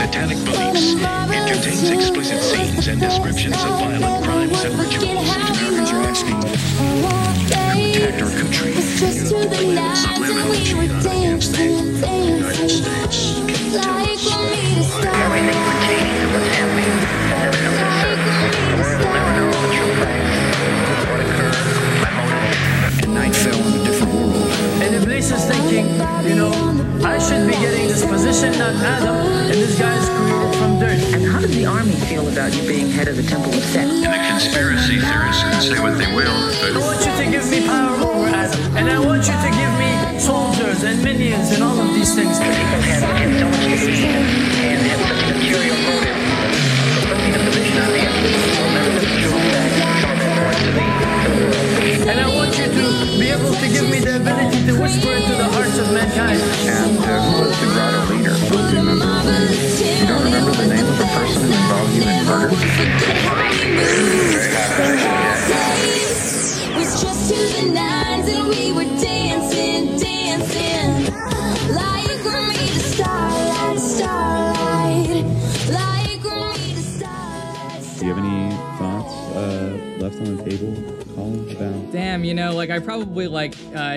satanic beliefs. It contains explicit scenes and descriptions of violent crimes and rituals. Americans are asking to protect our country. Everything pertaining to what's happening has never come to the surface. The world will never know the true facts. What occurred, my motive, And night fell in a different world. And Iblis is thinking, you know, I should be getting this position, not Adam, and this guy's created from dirt. And how does the army feel about you being head of the Temple of Set? And the conspiracy theorists can say what they will, I but want you to give me power over Adam, and I want you to give me soldiers and minions and all of these things. People have so much greed and have such an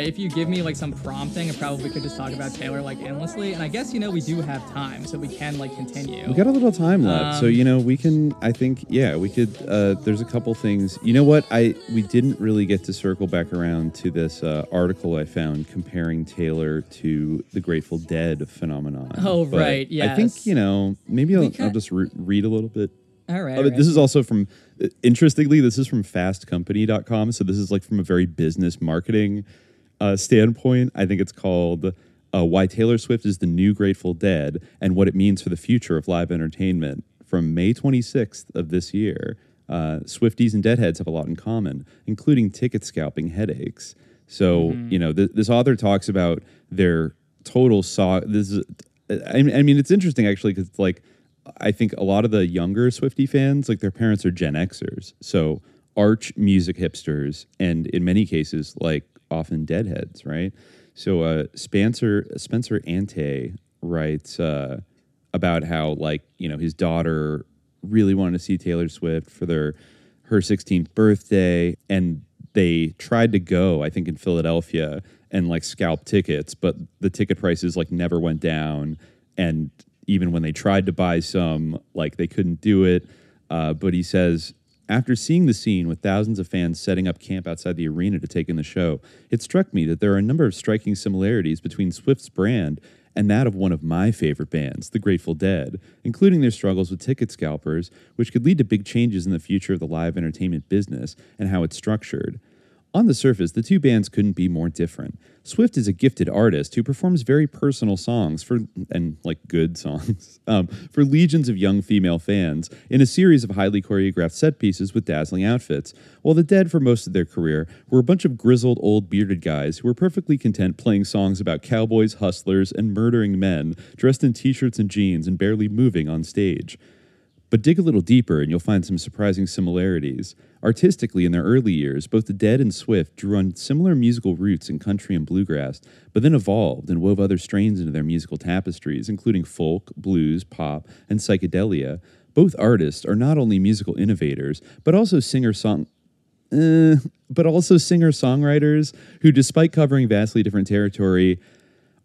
if you give me like some prompting, I probably could just talk about Taylor like endlessly. And I guess you know we do have time, so we can like continue. We got a little time left, so Um, you know we can. I think yeah, we could. Uh, there's a couple things. You know what? I we didn't really get to circle back around to this uh, article I found comparing Taylor to the Grateful Dead phenomenon. Oh, But right, yeah. I think you know maybe I'll, I'll just re- read a little bit. All right, Uh, but This is also from, uh, interestingly, this is from fastcompany.com. So this is like from a very business marketing uh, standpoint. I think it's called uh, Why Taylor Swift is the New Grateful Dead and What It Means for the Future of Live Entertainment from May 26th of this year. Uh, Swifties and Deadheads have a lot in common, including ticket scalping headaches. So, Mm-hmm. you know, th- this author talks about their total saw. This is, I, I mean, it's interesting actually because like, I think a lot of the younger Swifty fans, like their parents are Gen Xers, so arch music hipsters, and in many cases, like often deadheads, right? So uh, Spencer Spencer Ante writes uh, about how like you know his daughter really wanted to see Taylor Swift for their her 16th birthday, and they tried to go, I think, in Philadelphia and like scalp tickets, but the ticket prices like never went down, and even when they tried to buy some, like they couldn't do it. Uh, but he says, after seeing the scene with thousands of fans setting up camp outside the arena to take in the show, it struck me that there are a number of striking similarities between Swift's brand and that of one of my favorite bands, the Grateful Dead, including their struggles with ticket scalpers, which could lead to big changes in the future of the live entertainment business and how it's structured. On the surface, the two bands couldn't be more different. Swift is a gifted artist who performs very personal songs for and like good songs um, for legions of young female fans in a series of highly choreographed set pieces with dazzling outfits. While the Dead, for most of their career, were a bunch of grizzled old bearded guys who were perfectly content playing songs about cowboys, hustlers, and murdering men dressed in t-shirts and jeans and barely moving on stage. But dig a little deeper and you'll find some surprising similarities. Artistically, in their early years, both the Dead and Swift drew on similar musical roots in country and bluegrass, but then evolved and wove other strains into their musical tapestries, including folk, blues, pop, and psychedelia. Both artists are not only musical innovators, but also singer song uh, but also singer songwriters who, despite covering vastly different territory,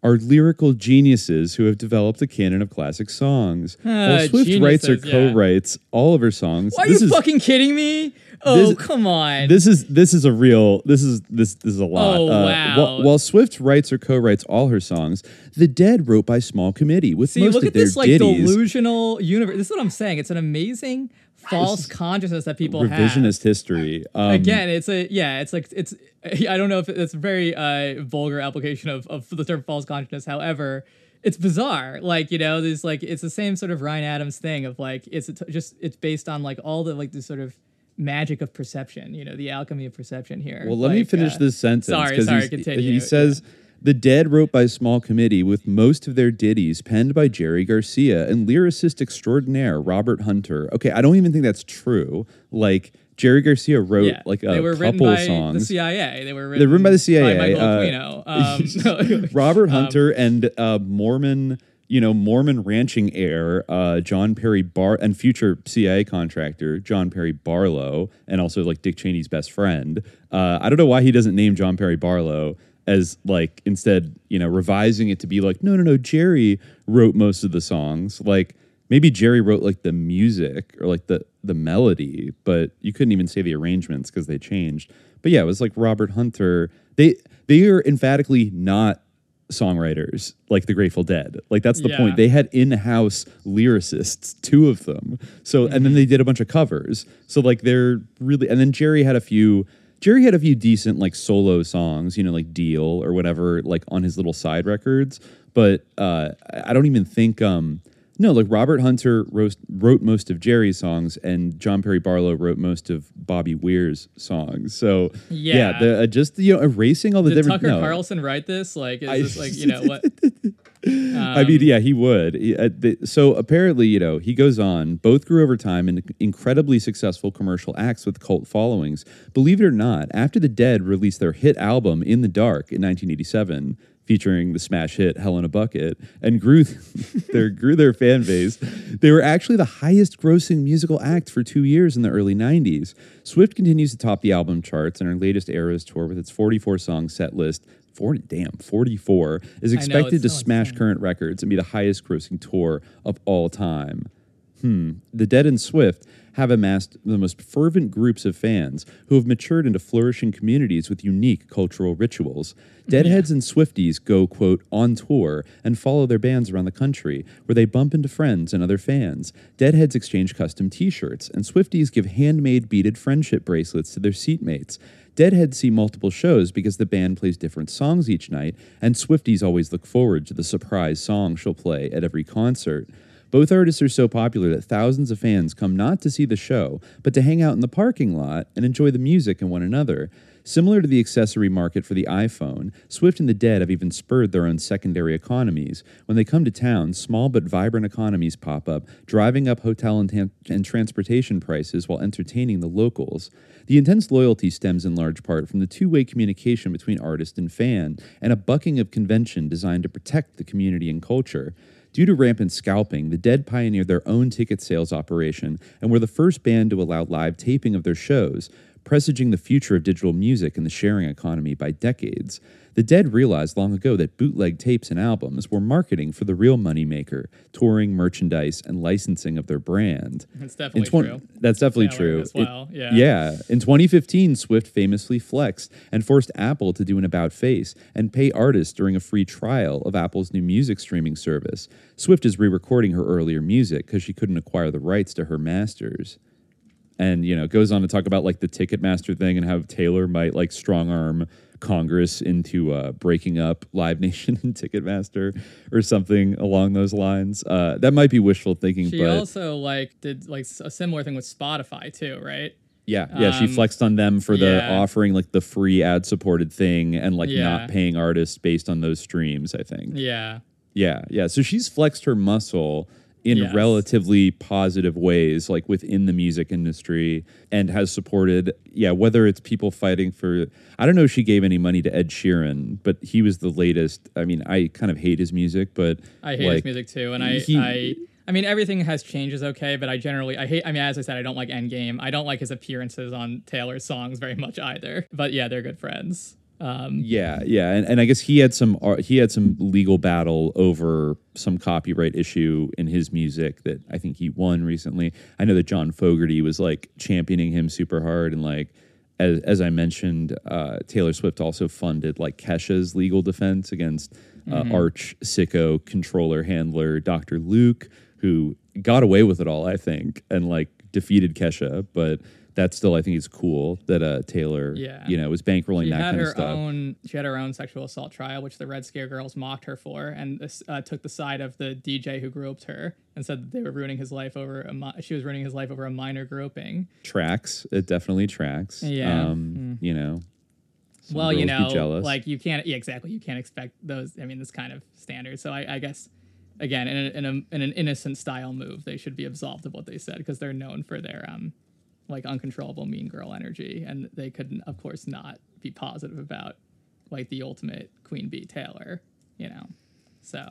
are lyrical geniuses who have developed a canon of classic songs. While ah, Swift writes or co-writes all of her songs. Why Are this you is, fucking kidding me? Oh, this- come on. This is this is a real this is this this is a lot. Oh, Uh, wow. While, while Swift writes or co-writes all her songs, The Dead wrote by small committee with See, most look of at their this like ditties. delusional universe. This is what I'm saying. It's an amazing false consciousness that people have. revisionist history. Um, Again, it's a yeah. It's like it's. I don't know if it's a very uh, vulgar application of, of the term false consciousness. However, it's bizarre. Like you know, there's like it's the same sort of Ryan Adams thing of like it's a t- just it's based on like all the like the sort of magic of perception. You know, the alchemy of perception here. Well, let me finish uh, this sentence. Sorry, sorry. Continue. He says, The Dead wrote by small committee with most of their ditties penned by Jerry Garcia and lyricist extraordinaire Robert Hunter. Okay, I don't even think that's true. Like, Jerry Garcia wrote yeah, like they a were written couple by son's. the CIA. They were written, They're written by the CIA. By Michael uh. Um, Robert Hunter and uh, Mormon you know, Mormon ranching heir uh, John Perry Bar and future CIA contractor John Perry Barlow, and also like Dick Cheney's best friend. Uh, I don't know why he doesn't name John Perry Barlow as like instead, you know, revising it to be like, no, no, no, Jerry wrote most of the songs. Like maybe Jerry wrote like the music or like the the melody, but you couldn't even say the arrangements because they changed. But yeah, it was like Robert Hunter. They they are emphatically not songwriters like the Grateful Dead. Like that's the Yeah. point. They had in-house lyricists, two of them. So and then they did a bunch of covers. So like they're really and then Jerry had a few Jerry had a few decent like solo songs, you know, like Deal or whatever, like on his little side records. But uh I I don't even think um no, like Robert Hunter wrote, wrote most of Jerry's songs, and John Perry Barlow wrote most of Bobby Weir's songs. So yeah, Yeah. the, uh, just you know erasing all the different. Did different. Tucker no. Carlson write this? Like, is I- this like you know what? I mean, yeah, he would. He- uh, the- so apparently, you know, he goes on. Both grew over time in incredibly successful commercial acts with cult followings. Believe it or not, after the Dead released their hit album "In the Dark" in 1987, featuring the smash hit "Hell in a Bucket," and grew their grew their fan base, they were actually the highest-grossing musical act for two years in the early 90s. Swift continues to top the album charts, and her latest Eras tour with its 44-song set list. 40, damn, 44 is expected it's to smash current records and be the highest grossing tour of all time. Hmm. The Dead and Swift have amassed the most fervent groups of fans who have matured into flourishing communities with unique cultural rituals. Deadheads and Swifties go, quote, on tour and follow their bands around the country, where they bump into friends and other fans. Deadheads exchange custom t shirts, and Swifties give handmade beaded friendship bracelets to their seatmates. Deadheads see multiple shows because the band plays different songs each night, and Swifties always look forward to the surprise song she'll play at every concert. Both artists are so popular that thousands of fans come not to see the show, but to hang out in the parking lot and enjoy the music and one another. Similar to the accessory market for the iPhone, Swift and the Dead have even spurred their own secondary economies. When they come to town, small but vibrant economies pop up, driving up hotel and, tan- and transportation prices while entertaining the locals. The intense loyalty stems in large part from the two way communication between artist and fan, and a bucking of convention designed to protect the community and culture. Due to rampant scalping, the Dead pioneered their own ticket sales operation and were the first band to allow live taping of their shows, presaging the future of digital music and the sharing economy by decades. The Dead realized long ago that bootleg tapes and albums were marketing for the real moneymaker, touring, merchandise, and licensing of their brand. That's definitely true. That's definitely true. well, yeah. Yeah. In 2015, Swift famously flexed and forced Apple to do an about face and pay artists during a free trial of Apple's new music streaming service. Swift is re-recording her earlier music because she couldn't acquire the rights to her masters. And you know, goes on to talk about like the Ticketmaster thing and how Taylor might like strong arm Congress into uh, breaking up Live Nation and Ticketmaster or something along those lines. Uh, that might be wishful thinking, She but also like did like a similar thing with Spotify too, right? Yeah, yeah, she Um, flexed on them for the yeah. offering like the free ad supported thing and like Yeah. not paying artists based on those streams, I think. Yeah. Yeah, yeah. So she's flexed her muscle in Yes. relatively positive ways, like within the music industry, and has supported, yeah, whether it's people fighting for, I don't know if she gave any money to Ed Sheeran, but he was the latest. I mean, I kind of hate his music, but I hate like, his music too, and I, he- I, I mean, everything has changes, okay, but I generally, I hate. I mean, as I said, I don't like Endgame. I don't like his appearances on Taylor's songs very much either. But yeah, they're good friends. Um, Yeah, yeah, and, and I guess he had some he had some legal battle over some copyright issue in his music that I think he won recently. I know that John Fogerty was like championing him super hard, and like as as I mentioned, uh, Taylor Swift also funded like Kesha's legal defense against uh, arch sicko controller handler Dr. Luke, who got away with it all, I think, and like defeated Kesha, but. That still, I think, is cool that uh, Taylor, Yeah. you know, was bankrolling she that had kind of her stuff. own. She had her own sexual assault trial, which the Red Scare Girls mocked her for, and this, uh, took the side of the DJ who groped her and said that they were ruining his life over. A mi- she was ruining his life over a minor groping. tracks. It definitely tracks. Yeah. Um, You know. well, you know, like you can't. Yeah, exactly. You can't expect those. I mean, this kind of standard. So I, I guess, again, in, a, in, a, in an innocent style move, they should be absolved of what they said because they're known for their um, like uncontrollable mean girl energy, and they couldn't, of course, not be positive about like the ultimate Queen Bee Taylor. You know, so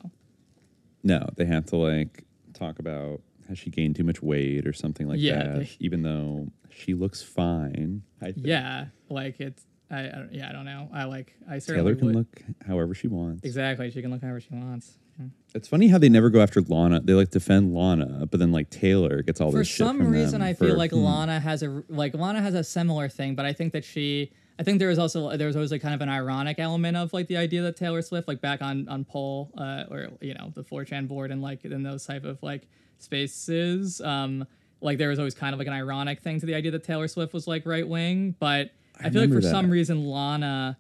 No, they have to like talk about has she gained too much weight or something like Yeah, that. they- even though she looks fine. I think. Yeah, like it's. I, I yeah, I don't know. I like. I certainly Taylor can would. look however she wants. exactly. She can look however she wants. It's funny how they never go after Lana. They like defend Lana, but then like Taylor gets all for this shit some reason i for- feel like hmm. lana has a like lana has a similar thing but i think that she i think there was also there was always like kind of an ironic element of like the idea that taylor swift like back on on /pol/ uh or you know the 4chan board and like in those type of like spaces um like there was always kind of like an ironic thing to the idea that taylor swift was like right wing but i, feel like for remember some reason lana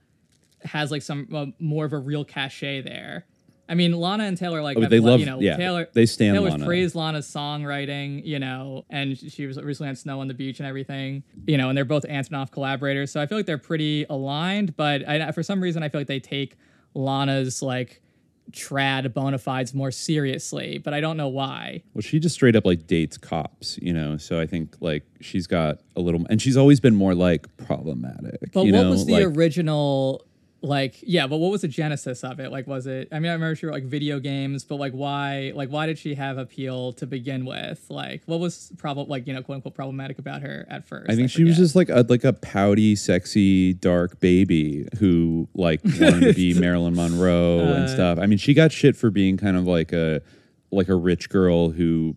has like some uh, more of a real cachet there I mean, Lana and Taylor like Oh, have, they love- you know yeah, Taylor. they stand Taylor's Lana. praised Lana's songwriting, you know, and she was recently on Snow on the Beach and everything, you know, and they're both Antonoff collaborators. So I feel like they're pretty aligned, but I, for some reason I feel like they take Lana's like trad bona fides more seriously, but I don't know why. Well, she just straight up like dates cops, you know. So I think like she's got a little, and she's always been more like problematic. But what know? was the like, original like yeah, but what was the genesis of it? Like was it I mean I remember she wrote like video games, but like why like why did she have appeal to begin with? Like what was problem like, you know, quote unquote problematic about her at first? I think she was just like a like a pouty, sexy, dark baby who like wanted to be Marilyn Monroe Uh, and stuff. I mean, she got shit for being kind of like a like a rich girl who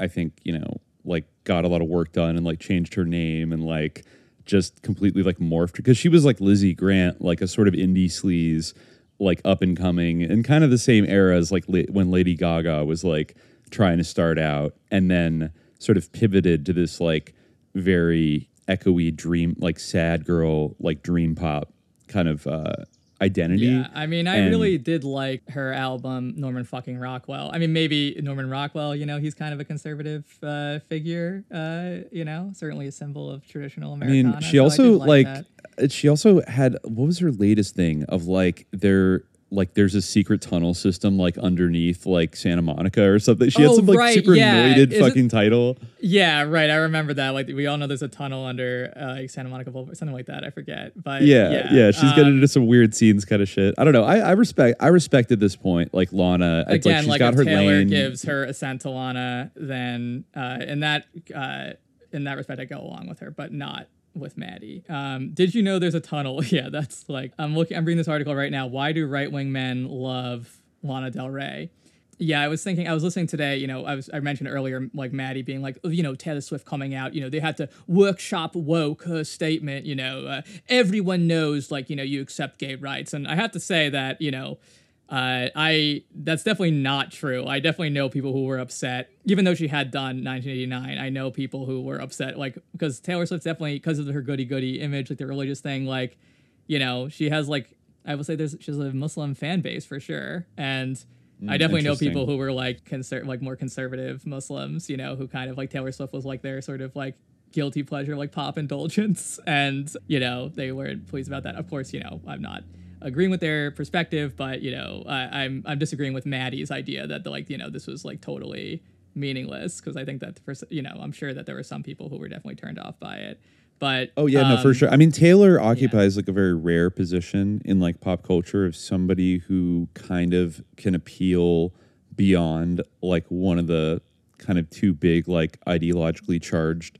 I think you know like got a lot of work done and like changed her name and like just completely like morphed because she was like Lizzie Grant, like a sort of indie sleaze, like up and coming and kind of the same era as like when Lady Gaga was like trying to start out and then sort of pivoted to this like very echoey dream like sad girl like dream pop kind of uh identity Yeah, I mean, I And- really did like her album Norman fucking Rockwell. I mean, maybe Norman Rockwell, you know, he's kind of a conservative uh, figure, uh, you know, certainly a symbol of traditional I mean, she so also like, uh, she also had what was her latest thing of like there like there's a secret tunnel system like underneath like Santa Monica or something. She had Oh, some like right, super yeah. anointed Is it- fucking title. Yeah, right. I remember that. Like, we all know there's a tunnel under uh, like Santa Monica Boulevard, something like that. I forget, but Yeah, yeah, yeah, she's um, getting into some weird scenes kind of shit. I don't know. I, I respect I respect at this point like Lana. it's again, like she's like, got her Taylor lane. gives her assent to Lana, then uh, in that uh, in that respect, I go along with her, but not with Matty. Um, did you know there's a tunnel? yeah, that's like I'm looking. I'm reading this article right now. Why do right wing men love Lana Del Rey? Yeah, I was thinking. I was listening today. You know, I was. I mentioned earlier, like Matty being like, you know, Taylor Swift coming out. You know, they had to workshop woke her statement. You know, uh, everyone knows, like, you know, you accept gay rights, and I have to say that, you know, uh, I that's definitely not true. I definitely know people who were upset, even though she had done 1989. I know people who were upset, like because Taylor Swift definitely because of her goody goody image, like the religious thing. Like, you know, she has like I will say there's she's a Muslim fan base for sure, and I definitely know people who were like conser- like more conservative Muslims, you know, who kind of like Taylor Swift was like their sort of like guilty pleasure, like pop indulgence, and you know they weren't pleased about that. Of course, you know I'm not agreeing with their perspective, but you know I, I'm I'm disagreeing with Matty's idea that the, like you know this was like totally meaningless because I think that for you know I'm sure that there were some people who were definitely turned off by it, but Oh yeah, no, for um, sure. I mean, Taylor occupies like a very rare position in like pop culture of somebody who kind of can appeal beyond like one of the kind of two big like ideologically charged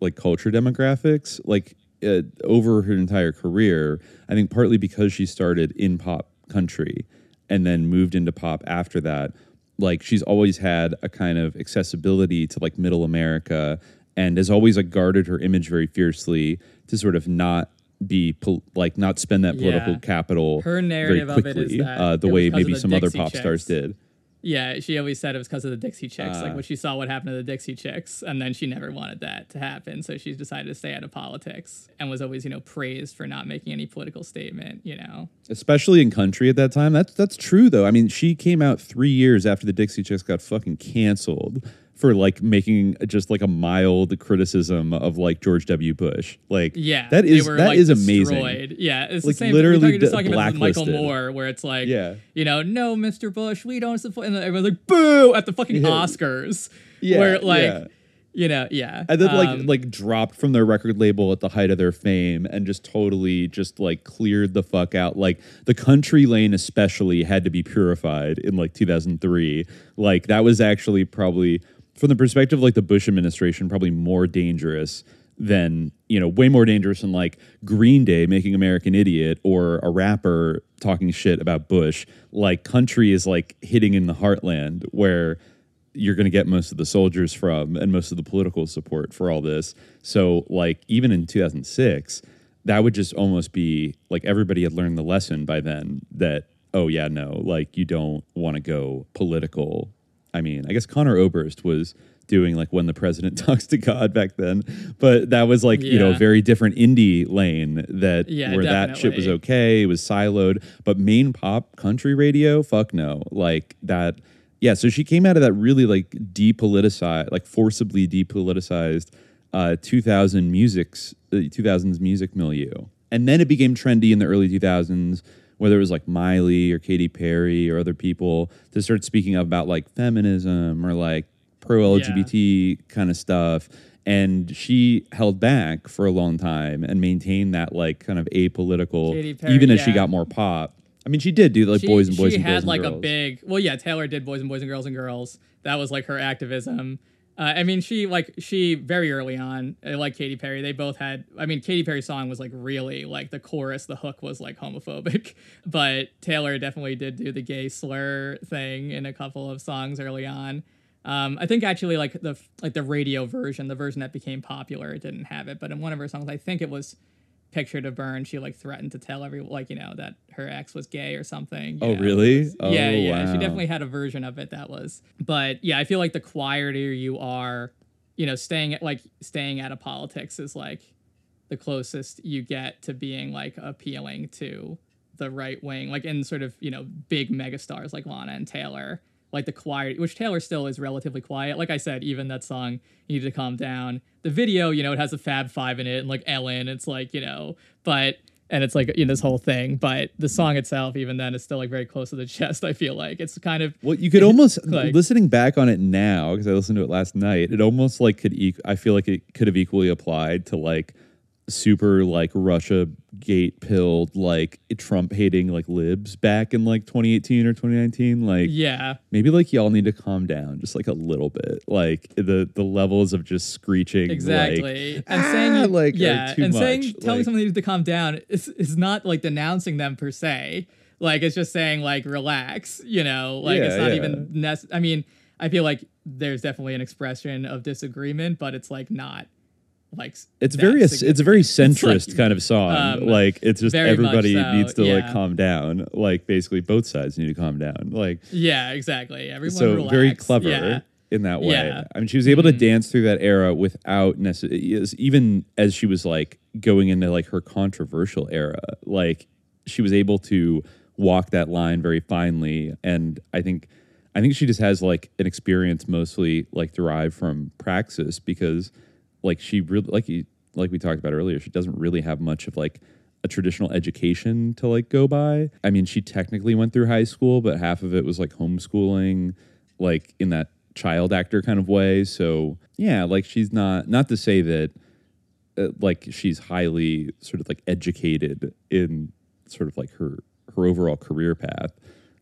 like culture demographics. Like uh, over her entire career, I think partly because she started in pop country and then moved into pop after that. Like she's always had a kind of accessibility to like middle America and has always like guarded her image very fiercely to sort of not be pol- like not spend that political Yeah. capital Her narrative very of it is quickly that uh, the way maybe some other Dixie pop stars did. Yeah, she always said it was because of the Dixie Chicks. Uh. like when she saw what happened to the Dixie Chicks, and then she never wanted that to happen, so she decided to stay out of politics, and was always, you know, praised for not making any political statement. You know, especially in country at that time. That's that's true though. I mean, she came out three years after the Dixie Chicks got fucking canceled for like making just like a mild criticism of like George W. Bush. Like, yeah, that is were, that like, is amazing. destroyed. Yeah, it's Like, the same. literally we're talking, just d- talking about Michael. Moore, where it's like, Yeah. you know, no, Mr. Bush, we don't support, and everyone's like, boo at the fucking Yeah. Oscars, Yeah, where like. yeah. you know, yeah. and then like Um, like dropped from their record label at the height of their fame and just totally just like cleared the fuck out like the country lane especially had to be purified in like 2003 like that was actually probably from the perspective of like the bush administration probably more dangerous than you know way more dangerous than like green day making american idiot or a rapper talking shit about bush like country is like hitting in the heartland where you're going to get most of the soldiers from and most of the political support for all this. So, like, even in 2006, that would just almost be like everybody had learned the lesson by then that, oh, yeah, no, like, you don't want to go political. I mean, I guess Conor Oberst was doing like when the president talks to God back then, but that was like, you know, a very different indie lane that Yeah, where that shit was okay, it was siloed, but main pop country radio, fuck no. Like that yeah, so she came out of that really like depoliticized, like forcibly depoliticized uh 2000 music's uh, 2000s music milieu. And then it became trendy in the early 2000s whether it was like Miley or Katy Perry or other people to start speaking up about like feminism or like pro LGBT kind of stuff. And she held back for a long time and maintained that like kind of apolitical, Perry, even as she got more pop. I mean, she did do like she, boys and boys she and had girls like and a big well yeah taylor did boys and boys and girls and girls. That was like her activism uh, i mean she like she very early on uh, like Katy perry they both had i mean Katy perry's song was like really like the chorus the hook was like homophobic but taylor definitely did do the gay slur thing in a couple of songs early on um, I think actually like the like the radio version, the version that became popular, it didn't have it. But in one of her songs, I think it was "Picture to Burn." She like threatened to tell everyone, like you know that her ex was gay or something. Oh, know, really? yeah, Oh, yeah. She definitely had a version of it that was. But yeah, I feel like the quieter you are, you know, staying at like staying out of politics is like the closest you get to being like appealing to the right wing, like in sort of you know big megastars like Lana and Taylor. Like the quiet, which Taylor still is relatively quiet. Like I said, even that song "You Need to Calm Down." The video, you know, it has the Fab Five in it, and like Ellen. It's like you know, but and it's like you know this whole thing. But the song itself, even then, is still like very close to the chest. I feel like it's kind of Well, you could almost Like- listening back on it now because I listened to it last night. It almost like could e- I feel like it could have equally applied to like super like Russia gate pilled like Trump hating like libs back in like 2018 or 2019. Like yeah. maybe like y'all need to calm down just like a little bit. Like the the levels of just screeching like, Exactly. and "Ah," saying like, are yeah, and saying much. telling Like- somebody to calm down is is not like denouncing them per se. Like it's just saying like relax, you know, like it's not yeah. even nec- I mean, I feel like there's definitely an expression of disagreement, but it's like not like It's very it's a very centrist like, kind of song. um, like it's just everybody so, needs to like calm down. Like basically both sides need to calm down. Like Yeah, exactly. Everyone so relax. very clever Yeah. in that way. Yeah. Mm-hmm. I mean, she was able to dance through that era without necessarily, even as she was like going into like her controversial era. Like she was able to walk that line very finely, and I think, I think she just has like an experience mostly like derived from praxis because, like she really like you like we talked about earlier, she doesn't really have much of like a traditional education to like go by. I mean, she technically went through high school, but half of it was like homeschooling, like in that child actor kind of way. So, yeah, like she's not not to say that uh, like she's highly sort of like educated in sort of like her her overall career path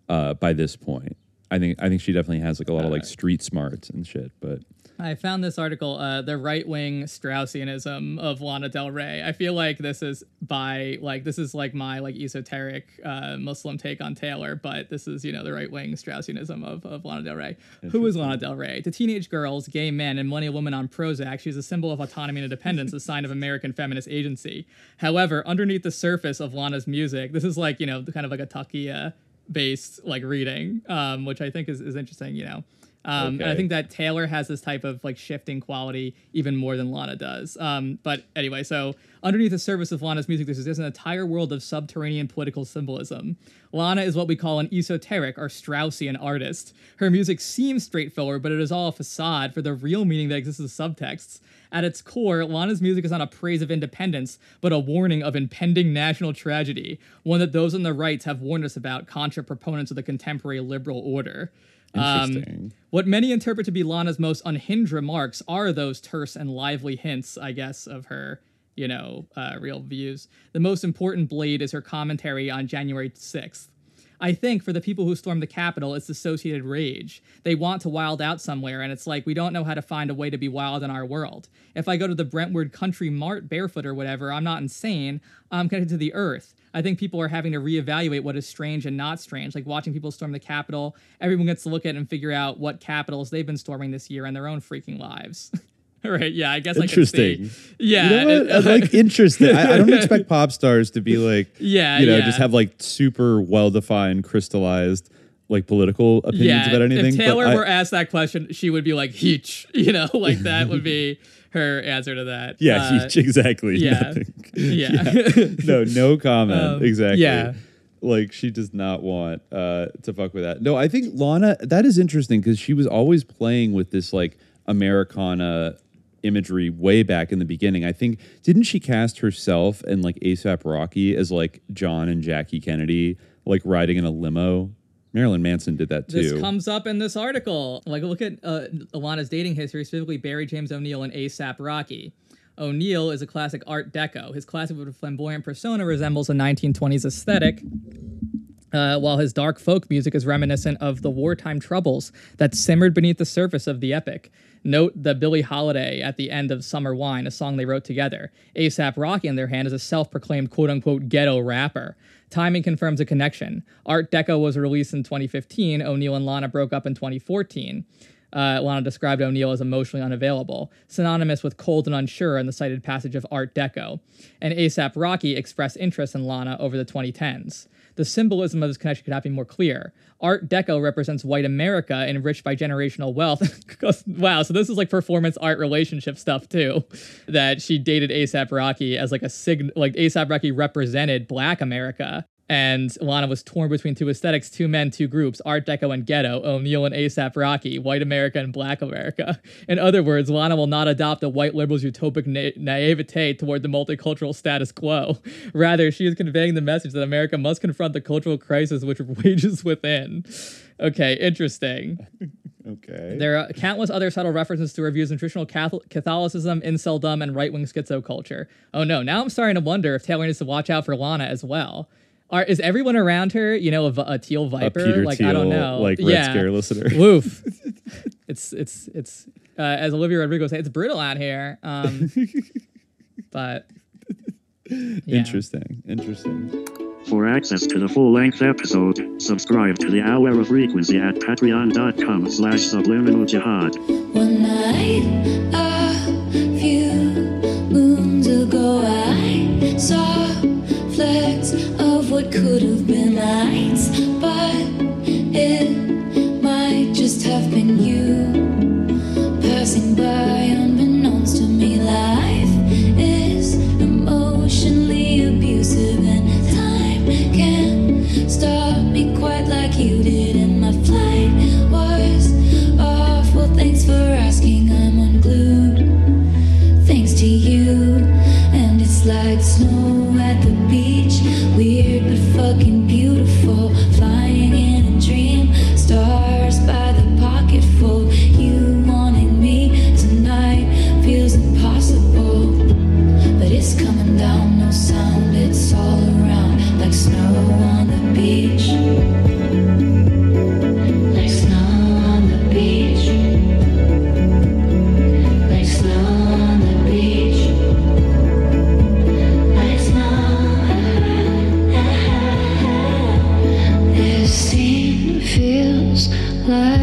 uh by this point. I think I think she definitely has like a lot of like street smarts and shit, but I found this article, uh, the right wing Straussianism of Lana Del Rey. I feel like this is by like this is like my like esoteric uh, Muslim take on Taylor, but this is you know the right wing Straussianism of, of Lana Del Rey. Who is Lana Del Rey? To teenage girls, gay men, and millennial women on Prozac, she's a symbol of autonomy and independence, a sign of American feminist agency. However, underneath the surface of Lana's music, this is like you know kind of like a taqiyya based like reading, um, which I think is, is interesting. You know. Um, and I think that Taylor has this type of like shifting quality even more than Lana does. Um, but anyway, so underneath the surface of Lana's music, there's, there's an entire world of subterranean political symbolism. Lana is what we call an esoteric or Straussian artist. Her music seems straightforward, but it is all a facade for the real meaning that exists as subtexts. At its core, Lana's music is not a praise of independence, but a warning of impending national tragedy, one that those on the right have warned us about, contra proponents of the contemporary liberal order. Um, Interesting. what many interpret to be Lana's most unhinged remarks are those terse and lively hints, I guess, of her, you know, uh, real views. The most important blade is her commentary on January 6th. I think for the people who stormed the Capitol, it's associated rage. They want to wild out somewhere, and it's like we don't know how to find a way to be wild in our world. If I go to the Brentwood Country Mart barefoot or whatever, I'm not insane. I'm connected to the earth. I think people are having to reevaluate what is strange and not strange. Like watching people storm the Capitol, everyone gets to look at and figure out what capitals they've been storming this year in their own freaking lives. right? Yeah, I guess I see. Interesting. Yeah, You know it- like interesting. I, I don't expect pop stars to be like, Yeah, you know, yeah. just have like super well defined, crystallized, like political opinions yeah, about anything. if Taylor I- were asked that question, she would be like, "Heech," you know, like that would be her answer to that. yeah, Uh, each- exactly. yeah. nothing. yeah. no, no comment. Um, exactly. yeah. Like she does not want uh, to fuck with that. No, I think Lana. That is interesting because she was always playing with this like Americana imagery way back in the beginning. I think didn't she cast herself and like ASAP Rocky as like John and Jackie Kennedy like riding in a limo? Marilyn Manson did that too. This comes up in this article. Like, look at uh, Alana's dating history, specifically Barrie-James O'Neill and ASAP Rocky. O'Neill is a classic Art Deco. His classic with a flamboyant persona resembles a 1920s aesthetic, uh, while his dark folk music is reminiscent of the wartime troubles that simmered beneath the surface of the epic. Note the Billie Holiday at the end of Summer Wine, a song they wrote together. ASAP Rocky, on their hand, is a self proclaimed quote unquote ghetto rapper. Timing confirms a connection. Art Deco was released in 2015. O'Neill and Lana broke up in 2014. Uh, Lana described O'Neill as emotionally unavailable, synonymous with cold and unsure in the cited passage of Art Deco. And ASAP Rocky expressed interest in Lana over the 2010s. The symbolism of this connection could not be more clear. Art Deco represents white America enriched by generational wealth. wow, so this is like performance art relationship stuff too. That she dated ASAP Rocky as like a sign, like ASAP Rocky represented Black America. And Lana was torn between two aesthetics, two men, two groups, Art Deco and Ghetto, O'Neill and ASAP Rocky, white America and black America. In other words, Lana will not adopt a white liberal's utopic na- naivete toward the multicultural status quo. Rather, she is conveying the message that America must confront the cultural crisis which rages within. Okay, interesting. okay. There are countless other subtle references to her views in traditional Catholic- Catholicism, inceldom, and right wing schizo culture. Oh no, now I'm starting to wonder if Taylor needs to watch out for Lana as well. Are, is everyone around her, you know, a teal a viper? Peter like Thiel, I don't know. like Red yeah. Scare listener. Woof. it's it's it's uh, as Olivia Rodrigo said, it's brutal out here. Um, but yeah. Interesting. Interesting. For access to the full-length episode, subscribe to the Hour of Frequency at patreon.com slash subliminal jihad. One night, a few moons ago, I saw flecks what could have been lights, but it might just have been you play